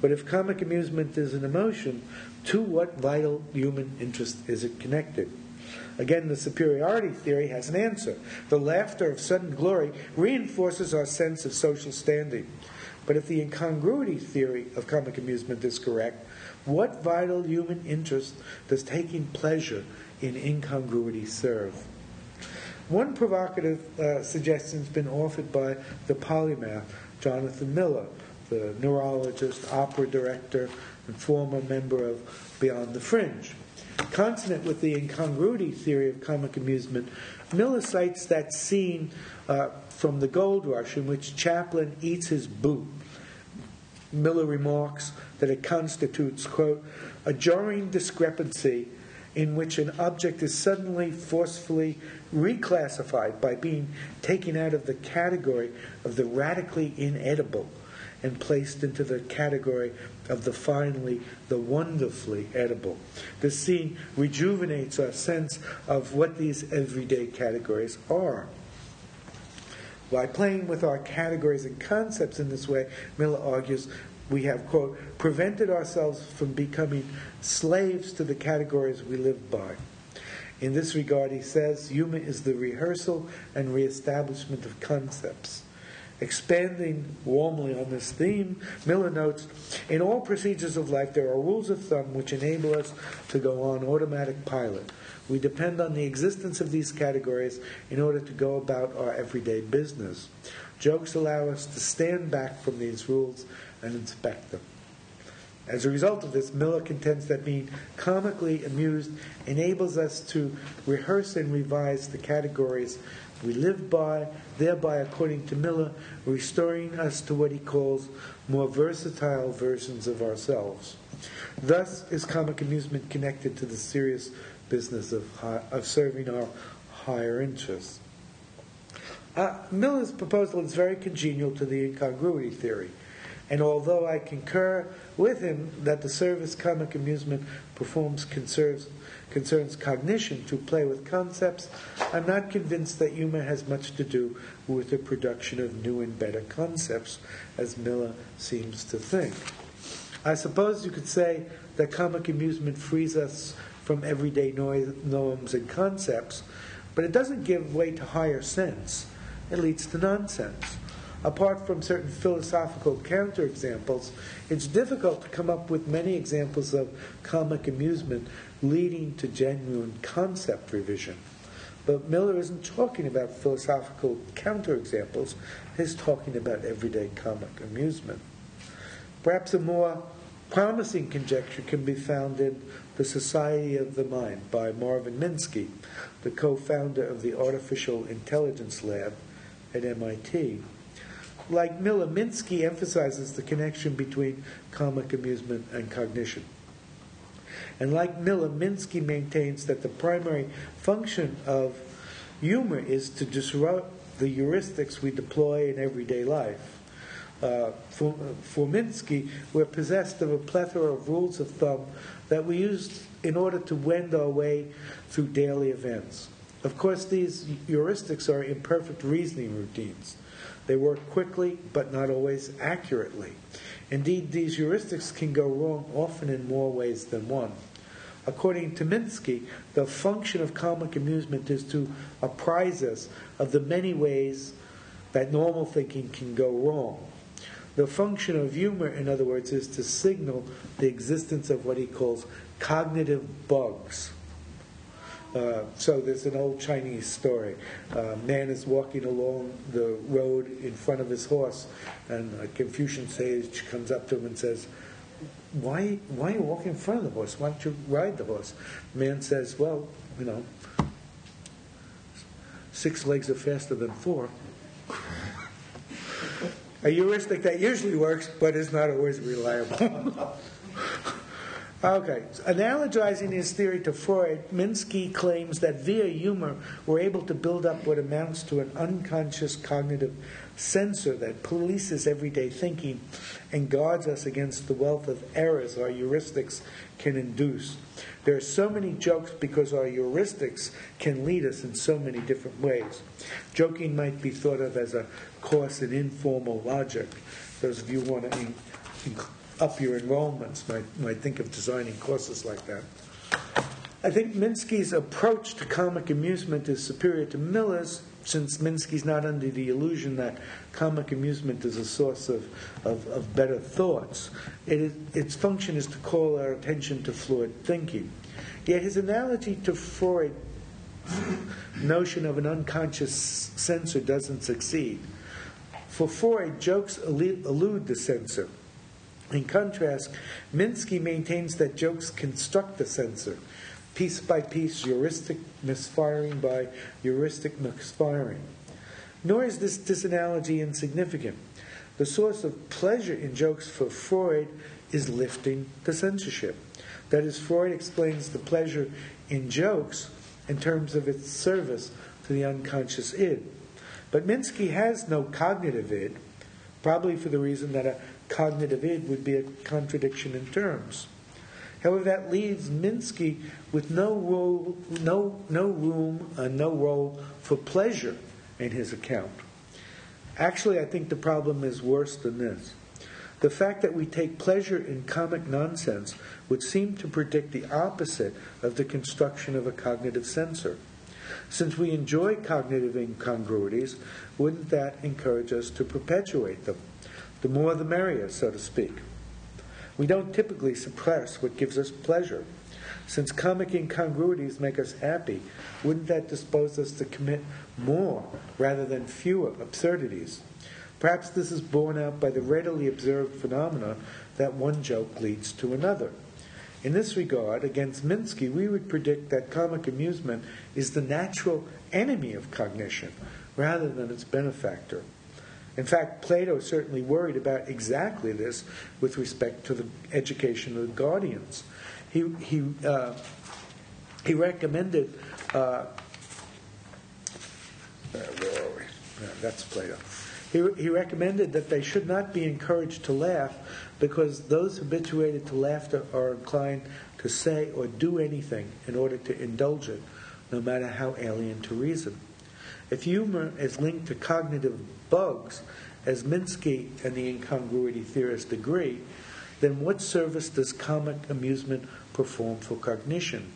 But if comic amusement is an emotion, to what vital human interest is it connected? Again, the superiority theory has an answer. The laughter of sudden glory reinforces our sense of social standing. But if the incongruity theory of comic amusement is correct, what vital human interest does taking pleasure in incongruity serve? One provocative uh, suggestion has been offered by the polymath Jonathan Miller, the neurologist, opera director, and former member of Beyond the Fringe. Consonant with the incongruity theory of comic amusement, Miller cites that scene uh, from The Gold Rush in which Chaplin eats his boot. Miller remarks that it constitutes, quote, a jarring discrepancy in which an object is suddenly forcefully reclassified by being taken out of the category of the radically inedible and placed into the category of the finely, the wonderfully edible. The scene rejuvenates our sense of what these everyday categories are. By playing with our categories and concepts in this way, Miller argues we have, quote, prevented ourselves from becoming slaves to the categories we live by. In this regard, he says, humor is the rehearsal and reestablishment of concepts. Expanding warmly on this theme, Miller notes In all procedures of life, there are rules of thumb which enable us to go on automatic pilot. We depend on the existence of these categories in order to go about our everyday business. Jokes allow us to stand back from these rules and inspect them. As a result of this, Miller contends that being comically amused enables us to rehearse and revise the categories we live by, thereby, according to Miller, restoring us to what he calls more versatile versions of ourselves. Thus is comic amusement connected to the serious business of, high, of serving our higher interests. Uh, Miller's proposal is very congenial to the incongruity theory. And although I concur with him that the service comic amusement performs concerns, concerns cognition to play with concepts, I'm not convinced that humor has much to do with the production of new and better concepts, as Miller seems to think. I suppose you could say that comic amusement frees us from everyday norms and concepts, but it doesn't give way to higher sense. It leads to nonsense apart from certain philosophical counterexamples, it's difficult to come up with many examples of comic amusement leading to genuine concept revision. But Miller isn't talking about philosophical counterexamples, he's talking about everyday comic amusement. Perhaps a more promising conjecture can be found in The Society of the Mind by Marvin Minsky, the co founder of the Artificial Intelligence Lab at MIT like Miller, Minsky emphasizes the connection between comic amusement and cognition. And like Miller, Minsky maintains that the primary function of humor is to disrupt the heuristics we deploy in everyday life. Uh, for, for Minsky, we're possessed of a plethora of rules of thumb that we use in order to wend our way through daily events. Of course, these heuristics are imperfect reasoning routines. They work quickly, but not always accurately. Indeed, these heuristics can go wrong often in more ways than one. According to Minsky, the function of comic amusement is to apprise us of the many ways that normal thinking can go wrong. The function of humor, in other words, is to signal the existence of what he calls cognitive bugs. Uh, so there's an old Chinese story. Uh, man is walking along the road in front of his horse, and a Confucian sage comes up to him and says, why, why are you walking in front of the horse? Why don't you ride the horse? Man says, well, you know, six legs are faster than four. A heuristic that usually works, but is not always reliable. Okay, analogizing his theory to Freud, Minsky claims that via humor we're able to build up what amounts to an unconscious cognitive censor that polices everyday thinking and guards us against the wealth of errors our heuristics can induce. There are so many jokes because our heuristics can lead us in so many different ways. Joking might be thought of as a course in informal logic. Those of you who want to up your enrollments might, might think of designing courses like that. I think Minsky's approach to comic amusement is superior to Miller's, since Minsky's not under the illusion that comic amusement is a source of, of, of better thoughts. It is, its function is to call our attention to flawed thinking. Yet his analogy to Freud's notion of an unconscious censor doesn't succeed. For Freud, jokes elude the censor. In contrast, Minsky maintains that jokes construct the censor, piece by piece, heuristic misfiring by heuristic misfiring. Nor is this disanalogy insignificant. The source of pleasure in jokes for Freud is lifting the censorship. That is, Freud explains the pleasure in jokes in terms of its service to the unconscious id. But Minsky has no cognitive id, probably for the reason that a cognitive id would be a contradiction in terms. However, that leaves Minsky with no, role, no, no room and no role for pleasure in his account. Actually, I think the problem is worse than this. The fact that we take pleasure in comic nonsense would seem to predict the opposite of the construction of a cognitive censor. Since we enjoy cognitive incongruities, wouldn't that encourage us to perpetuate them? The more the merrier, so to speak. We don't typically suppress what gives us pleasure. Since comic incongruities make us happy, wouldn't that dispose us to commit more rather than fewer absurdities? Perhaps this is borne out by the readily observed phenomena that one joke leads to another. In this regard, against Minsky, we would predict that comic amusement is the natural enemy of cognition rather than its benefactor. In fact, Plato certainly worried about exactly this with respect to the education of the guardians. He, he, uh, he recommended, uh, uh where are we? That's Plato. He, he recommended that they should not be encouraged to laugh because those habituated to laughter are inclined to say or do anything in order to indulge it, no matter how alien to reason. If humor is linked to cognitive bugs, as Minsky and the incongruity theorist agree, then what service does comic amusement perform for cognition?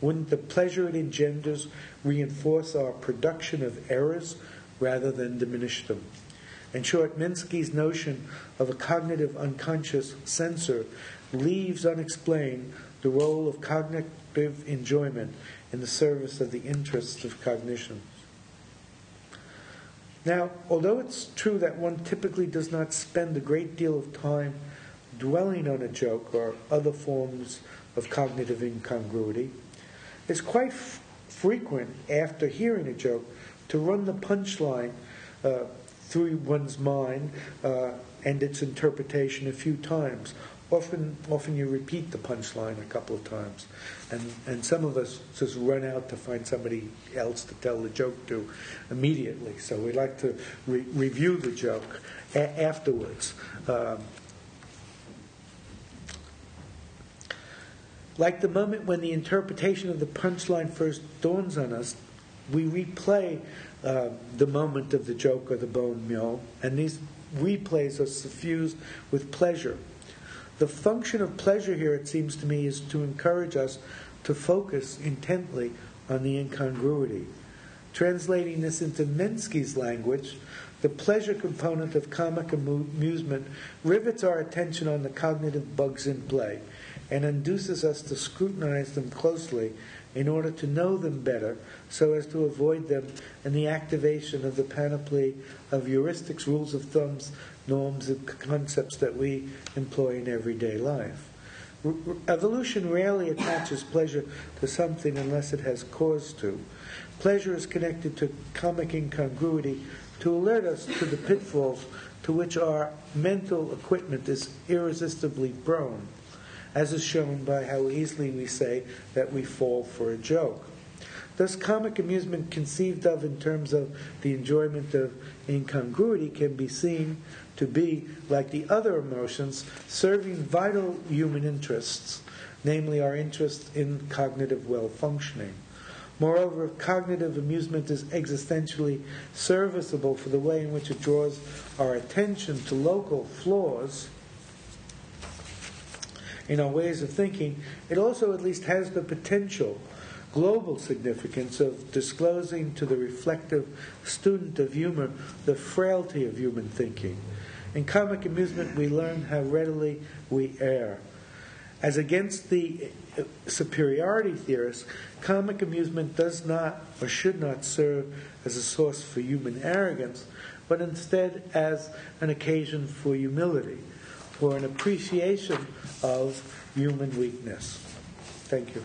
Wouldn't the pleasure it engenders reinforce our production of errors rather than diminish them? In short, Minsky's notion of a cognitive unconscious censor leaves unexplained the role of cognitive enjoyment in the service of the interests of cognition. Now, although it's true that one typically does not spend a great deal of time dwelling on a joke or other forms of cognitive incongruity, it's quite f- frequent after hearing a joke to run the punchline uh, through one's mind uh, and its interpretation a few times. Often, often you repeat the punchline a couple of times, and and some of us just run out to find somebody else to tell the joke to immediately. So we like to re- review the joke a- afterwards. Um, like the moment when the interpretation of the punchline first dawns on us, we replay uh, the moment of the joke or the bon mot, and these replays are suffused with pleasure. The function of pleasure here, it seems to me, is to encourage us to focus intently on the incongruity. Translating this into Minsky's language, the pleasure component of comic amusement rivets our attention on the cognitive bugs in play and induces us to scrutinize them closely in order to know them better so as to avoid them in the activation of the panoply of heuristics, rules of thumbs, norms, and concepts that we employ in everyday life. evolution rarely attaches pleasure to something unless it has cause to. Pleasure is connected to comic incongruity to alert us to the pitfalls to which our mental equipment is irresistibly prone as is shown by how easily we say that we fall for a joke. Thus, comic amusement conceived of in terms of the enjoyment of incongruity can be seen to be, like the other emotions, serving vital human interests, namely our interest in cognitive well functioning. Moreover, cognitive amusement is existentially serviceable for the way in which it draws our attention to local flaws in our ways of thinking, it also at least has the potential global significance of disclosing to the reflective student of humor the frailty of human thinking. In comic amusement, we learn how readily we err. As against the uh, superiority theorists, comic amusement does not or should not serve as a source for human arrogance, but instead as an occasion for humility for an appreciation of human weakness. Thank you.